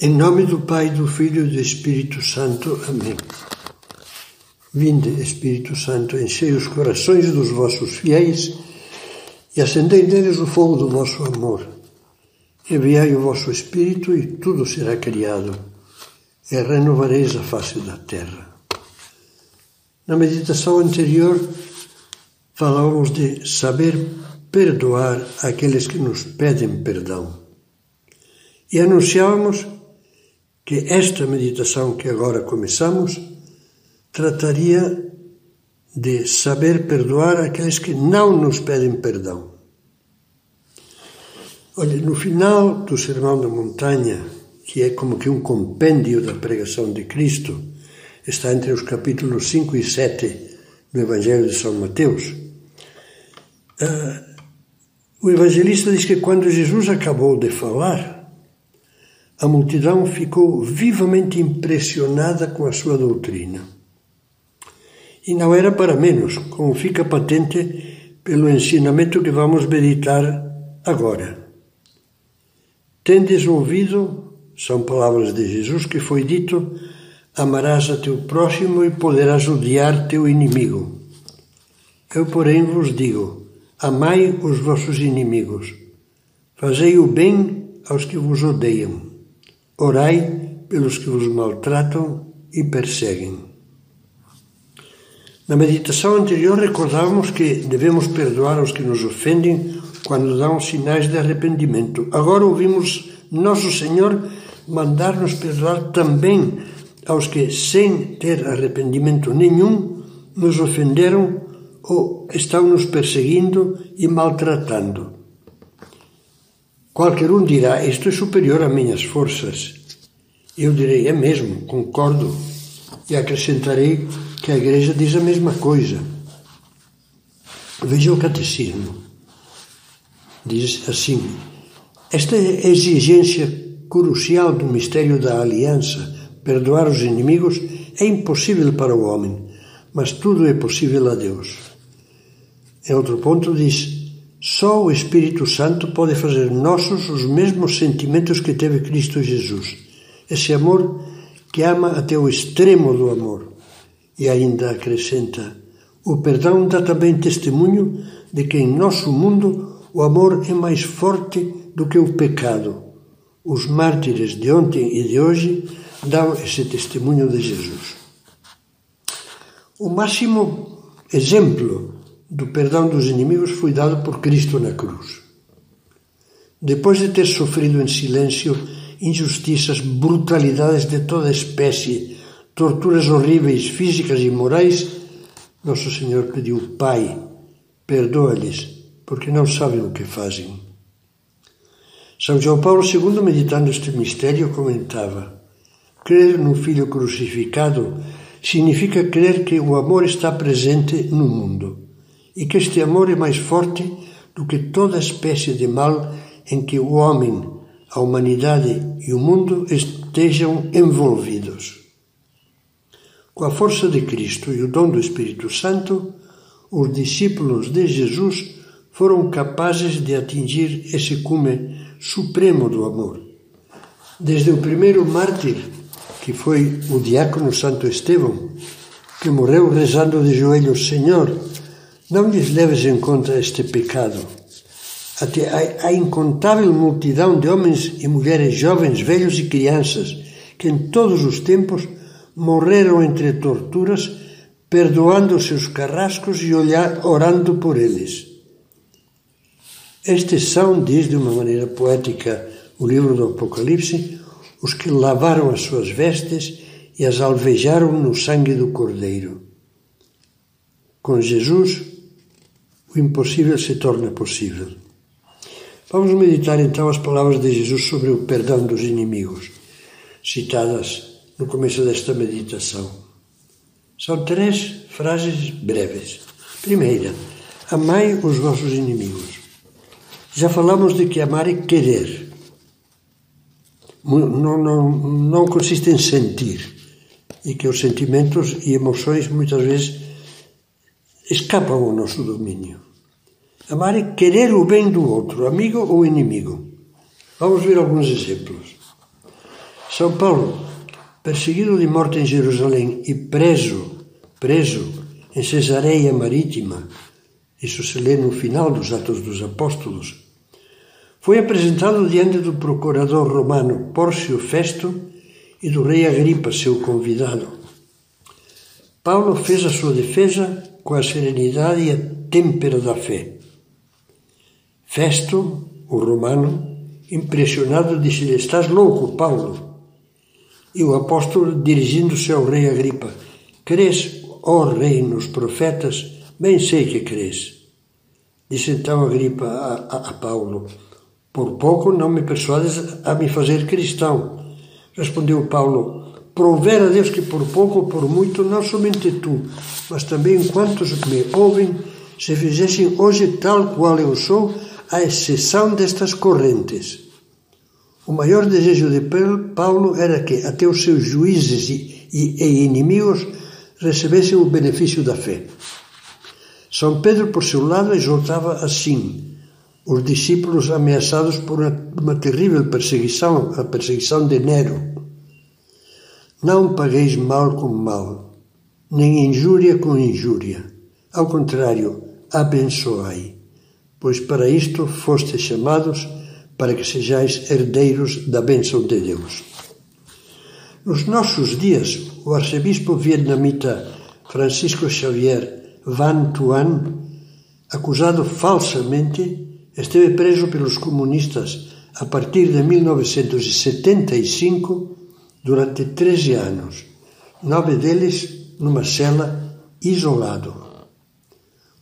Em nome do Pai, do Filho e do Espírito Santo. Amém. Vinde, Espírito Santo, enchei os corações dos vossos fiéis e acendei neles o fogo do vosso amor. Enviai o vosso Espírito e tudo será criado, e renovareis a face da terra. Na meditação anterior, falávamos de saber perdoar aqueles que nos pedem perdão. E anunciávamos que esta meditação que agora começamos trataria de saber perdoar aqueles que não nos pedem perdão. Olha, no final do Sermão da Montanha, que é como que um compêndio da pregação de Cristo, está entre os capítulos 5 e 7 do Evangelho de São Mateus. Uh, o evangelista diz que quando Jesus acabou de falar, a multidão ficou vivamente impressionada com a sua doutrina. E não era para menos, como fica patente pelo ensinamento que vamos meditar agora. Tendes ouvido, são palavras de Jesus que foi dito: amarás a teu próximo e poderás odiar teu inimigo. Eu, porém, vos digo: amai os vossos inimigos, fazei o bem aos que vos odeiam Orai pelos que vos maltratam e perseguem. Na meditação anterior recordávamos que devemos perdoar os que nos ofendem quando dão sinais de arrependimento. Agora ouvimos Nosso Senhor mandar-nos perdoar também aos que, sem ter arrependimento nenhum, nos ofenderam ou estão nos perseguindo e maltratando. Qualquer um dirá: Isto é superior a minhas forças. Eu direi: É mesmo, concordo. E acrescentarei que a Igreja diz a mesma coisa. Veja o catecismo. Diz assim: Esta exigência crucial do mistério da aliança, perdoar os inimigos, é impossível para o homem, mas tudo é possível a Deus. Em outro ponto diz: só o Espírito Santo pode fazer nossos os mesmos sentimentos que teve Cristo Jesus. Esse amor que ama até o extremo do amor. E ainda acrescenta: o perdão dá também testemunho de que em nosso mundo o amor é mais forte do que o pecado. Os mártires de ontem e de hoje dão esse testemunho de Jesus. O máximo exemplo do perdão dos inimigos foi dado por Cristo na cruz. Depois de ter sofrido em silêncio injustiças, brutalidades de toda espécie, torturas horríveis físicas e morais, Nosso Senhor pediu: Pai, perdoa-lhes, porque não sabem o que fazem. São João Paulo II, meditando este mistério, comentava: Crer no Filho crucificado significa crer que o amor está presente no mundo e que este amor é mais forte do que toda espécie de mal em que o homem, a humanidade e o mundo estejam envolvidos. Com a força de Cristo e o dom do Espírito Santo, os discípulos de Jesus foram capazes de atingir esse cume supremo do amor. Desde o primeiro mártir, que foi o diácono Santo Estevão, que morreu rezando de joelhos: Senhor, não lhes leves em conta este pecado. Até a, a incontável multidão de homens e mulheres jovens, velhos e crianças, que em todos os tempos morreram entre torturas, perdoando seus carrascos e olhar, orando por eles. Estes são, diz de uma maneira poética o livro do Apocalipse, os que lavaram as suas vestes e as alvejaram no sangue do Cordeiro. Com Jesus, impossível se torna possível. Vamos meditar então as palavras de Jesus sobre o perdão dos inimigos, citadas no começo desta meditação. São três frases breves. Primeira, amai os vossos inimigos. Já falamos de que amar é querer. Não, não, não consiste em sentir. E que os sentimentos e emoções muitas vezes escapam ao nosso domínio. Amar é querer o bem do outro, amigo ou inimigo. Vamos ver alguns exemplos. São Paulo, perseguido de morte em Jerusalém e preso, preso em Cesareia Marítima, isso se lê no final dos Atos dos Apóstolos, foi apresentado diante do procurador romano Pórcio Festo e do rei Agripa, seu convidado. Paulo fez a sua defesa com a serenidade e a têmpera da fé. Festo, o romano, impressionado, disse-lhe: Estás louco, Paulo? E o apóstolo, dirigindo-se ao rei Agripa: Crês, ó rei, nos profetas? Bem sei que crês. Disse então Agripa a, a, a Paulo: Por pouco não me persuades a me fazer cristão. Respondeu Paulo: Prover a Deus que por pouco ou por muito, não somente tu, mas também quantos me ouvem, se fizessem hoje tal qual eu sou, à exceção destas correntes. O maior desejo de Paulo era que até os seus juízes e inimigos recebessem o benefício da fé. São Pedro, por seu lado, exortava assim os discípulos ameaçados por uma, uma terrível perseguição, a perseguição de Nero. Não pagueis mal com mal, nem injúria com injúria. Ao contrário, abençoai, pois para isto fostes chamados para que sejais herdeiros da bênção de Deus. Nos nossos dias, o arcebispo vietnamita Francisco Xavier Van Tuan, acusado falsamente, esteve preso pelos comunistas a partir de 1975 durante 13 anos, nove deles numa cela isolado.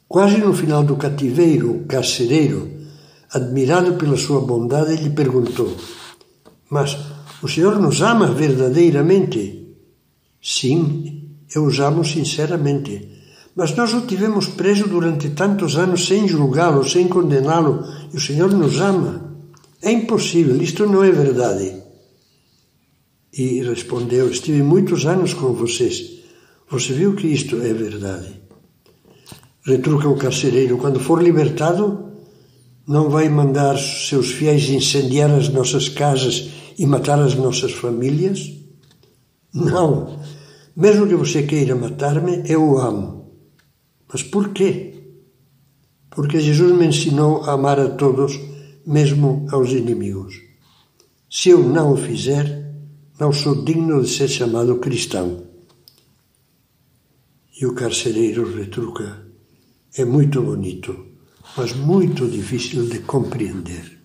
Quase no final do cativeiro, o carcereiro, admirado pela sua bondade, lhe perguntou: Mas o Senhor nos ama verdadeiramente? Sim, eu os amo sinceramente. Mas nós o tivemos preso durante tantos anos sem julgá-lo, sem condená-lo, e o Senhor nos ama. É impossível, isto não é verdade. E respondeu: Estive muitos anos com vocês. Você viu que isto é verdade. Retruca o carcereiro: Quando for libertado, não vai mandar seus fiéis incendiar as nossas casas e matar as nossas famílias? Não. Mesmo que você queira matar-me, eu o amo. Mas por quê? Porque Jesus me ensinou a amar a todos, mesmo aos inimigos. Se eu não o fizer, não sou digno de ser chamado cristão. E o carcereiro retruca: é muito bonito, mas muito difícil de compreender.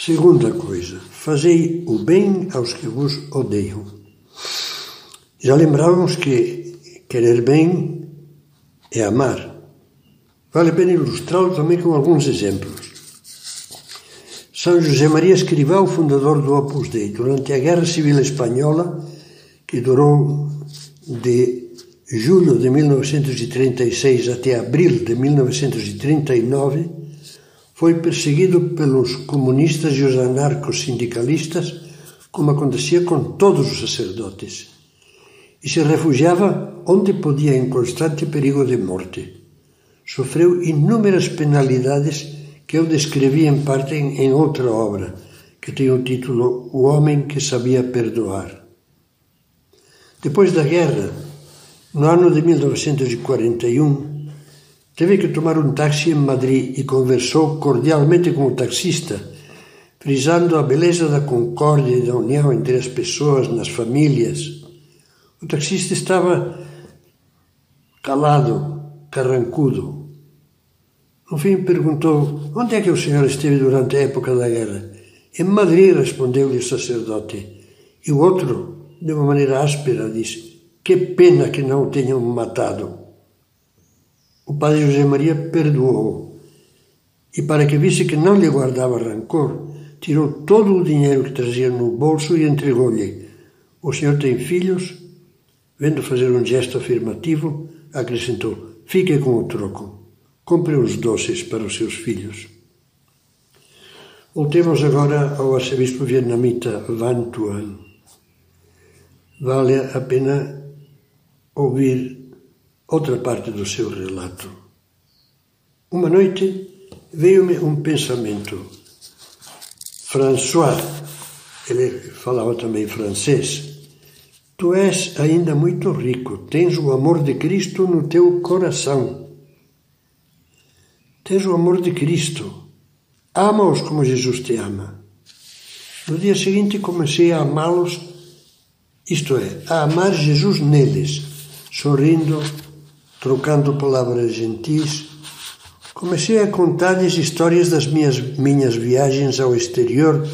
Segunda coisa, fazei o bem aos que vos odeiam. Já lembrávamos que querer bem é amar. Vale a pena ilustrá-lo também com alguns exemplos. São José Maria Escrivá, fundador do Opus Dei, durante a Guerra Civil Espanhola, que durou de julho de 1936 até abril de 1939, foi perseguido pelos comunistas e os anarcos sindicalistas, como acontecia com todos os sacerdotes, e se refugiava onde podia em constante perigo de morte. Sofreu inúmeras penalidades que eu descrevi em parte em outra obra, que tem o título O Homem que Sabia Perdoar. Depois da guerra, no ano de 1941, teve que tomar um táxi em Madrid e conversou cordialmente com o taxista, frisando a beleza da concórdia e da união entre as pessoas, nas famílias. O taxista estava calado, carrancudo, no fim perguntou: Onde é que o senhor esteve durante a época da guerra? Em Madrid, respondeu-lhe o sacerdote. E o outro, de uma maneira áspera, disse: Que pena que não o tenham matado. O padre José Maria perdoou. E para que visse que não lhe guardava rancor, tirou todo o dinheiro que trazia no bolso e entregou-lhe. O senhor tem filhos? Vendo fazer um gesto afirmativo, acrescentou: Fique com o troco compre os doces para os seus filhos. Voltemos agora ao arcebispo vietnamita Van Tuan. Vale a pena ouvir outra parte do seu relato. Uma noite veio-me um pensamento. François, ele falava também francês. Tu és ainda muito rico, tens o amor de Cristo no teu coração. Tens o amor de Cristo. Ama-os como Jesus te ama. No dia seguinte comecei a amá-los, isto é, a amar Jesus neles, sorrindo, trocando palavras gentis. Comecei a contar-lhes histórias das minhas, minhas viagens ao exterior,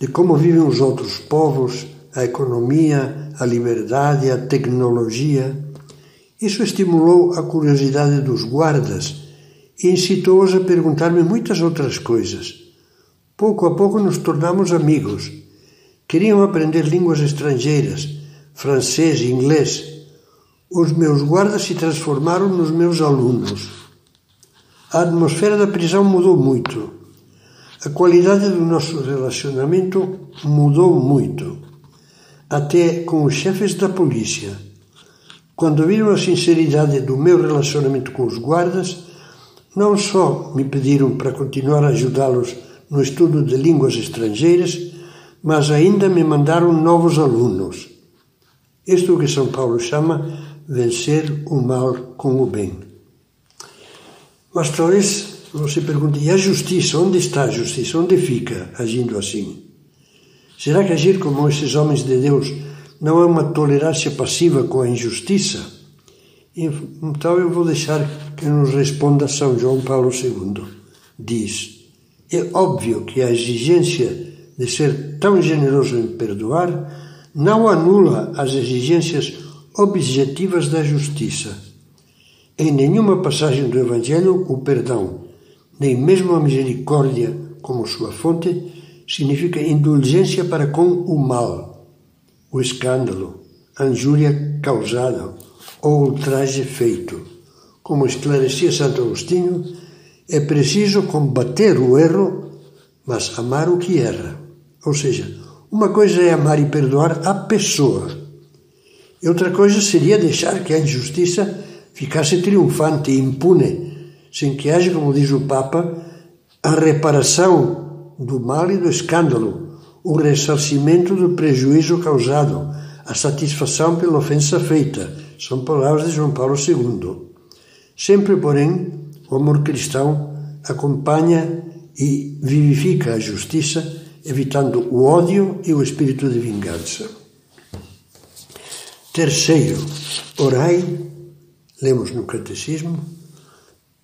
de como vivem os outros povos, a economia, a liberdade, a tecnologia. Isso estimulou a curiosidade dos guardas e incitou-os a perguntar-me muitas outras coisas. Pouco a pouco nos tornamos amigos. Queriam aprender línguas estrangeiras, francês inglês. Os meus guardas se transformaram nos meus alunos. A atmosfera da prisão mudou muito. A qualidade do nosso relacionamento mudou muito, até com os chefes da polícia. Quando viram a sinceridade do meu relacionamento com os guardas, não só me pediram para continuar a ajudá-los no estudo de línguas estrangeiras, mas ainda me mandaram novos alunos. Isto que São Paulo chama vencer o mal com o bem. Mas talvez você pergunte: e a justiça? Onde está a justiça? Onde fica agindo assim? Será que agir como esses homens de Deus não é uma tolerância passiva com a injustiça? Então eu vou deixar que nos responda São João Paulo II. Diz: É óbvio que a exigência de ser tão generoso em perdoar não anula as exigências objetivas da justiça. Em nenhuma passagem do Evangelho o perdão, nem mesmo a misericórdia como sua fonte, significa indulgência para com o mal, o escândalo, a injúria causada, ou ultraje feito. Como esclarecia Santo Agostinho, é preciso combater o erro, mas amar o que erra. Ou seja, uma coisa é amar e perdoar a pessoa, e outra coisa seria deixar que a injustiça ficasse triunfante e impune, sem que haja, como diz o Papa, a reparação do mal e do escândalo, o ressarcimento do prejuízo causado, a satisfação pela ofensa feita, são palavras de João Paulo II. Sempre, porém, o amor cristão acompanha e vivifica a justiça, evitando o ódio e o espírito de vingança. Terceiro, orai, lemos no Catecismo,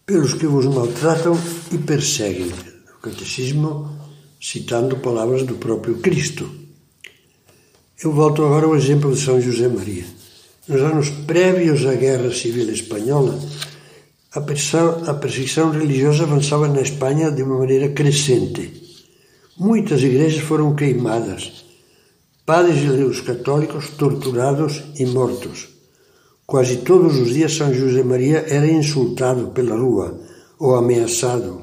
pelos que vos maltratam e perseguem. O Catecismo citando palavras do próprio Cristo. Eu volto agora ao exemplo de São José Maria. Nos anos prévios à Guerra Civil Espanhola, a perseguição religiosa avançava na Espanha de uma maneira crescente. Muitas igrejas foram queimadas, padres leigos católicos torturados e mortos. Quase todos os dias São José Maria era insultado pela rua ou ameaçado.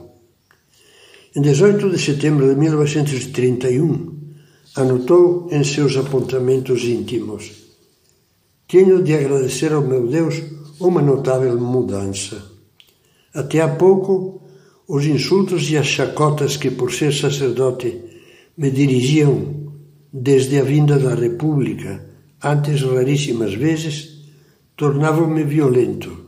Em 18 de setembro de 1931, anotou em seus apontamentos íntimos tenho de agradecer ao meu Deus uma notável mudança. Até há pouco, os insultos e as chacotas que, por ser sacerdote, me dirigiam desde a vinda da República, antes raríssimas vezes, tornavam-me violento.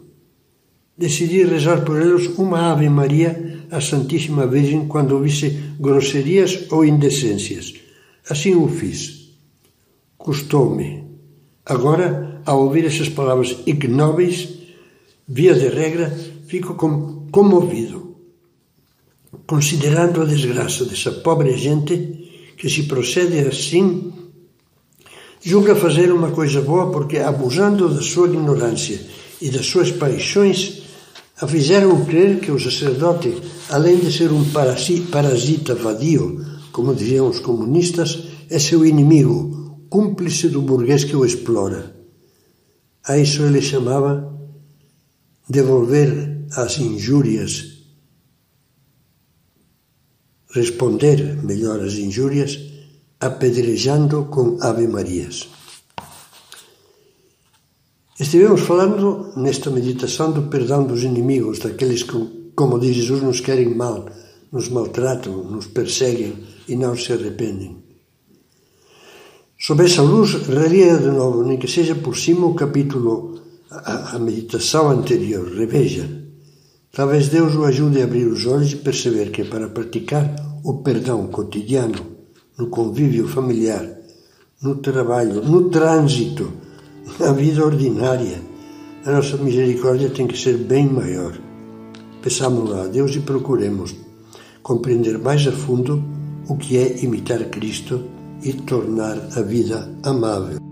Decidi rezar por eles uma Ave Maria à Santíssima Virgem quando ouvisse grosserias ou indecências. Assim o fiz. Custou-me. Agora ao ouvir essas palavras ignóbeis, via de regra, fico com, comovido, considerando a desgraça dessa pobre gente que, se procede assim, julga fazer uma coisa boa porque, abusando da sua ignorância e das suas paixões, a fizeram crer que o sacerdote, além de ser um parasita vadio, como diziam os comunistas, é seu inimigo, cúmplice do burguês que o explora. A isso ele chamava devolver as injúrias, responder melhor às injúrias, apedrejando com ave-marias. Estivemos falando nesta meditação do perdão dos inimigos, daqueles que, como diz Jesus, nos querem mal, nos maltratam, nos perseguem e não se arrependem. Sob essa luz, relia de novo, nem que seja por cima, o capítulo, a, a meditação anterior. Reveja. Talvez Deus o ajude a abrir os olhos e perceber que para praticar o perdão cotidiano, no convívio familiar, no trabalho, no trânsito, na vida ordinária, a nossa misericórdia tem que ser bem maior. Peçamos a Deus e procuremos compreender mais a fundo o que é imitar Cristo e tornar a vida amável.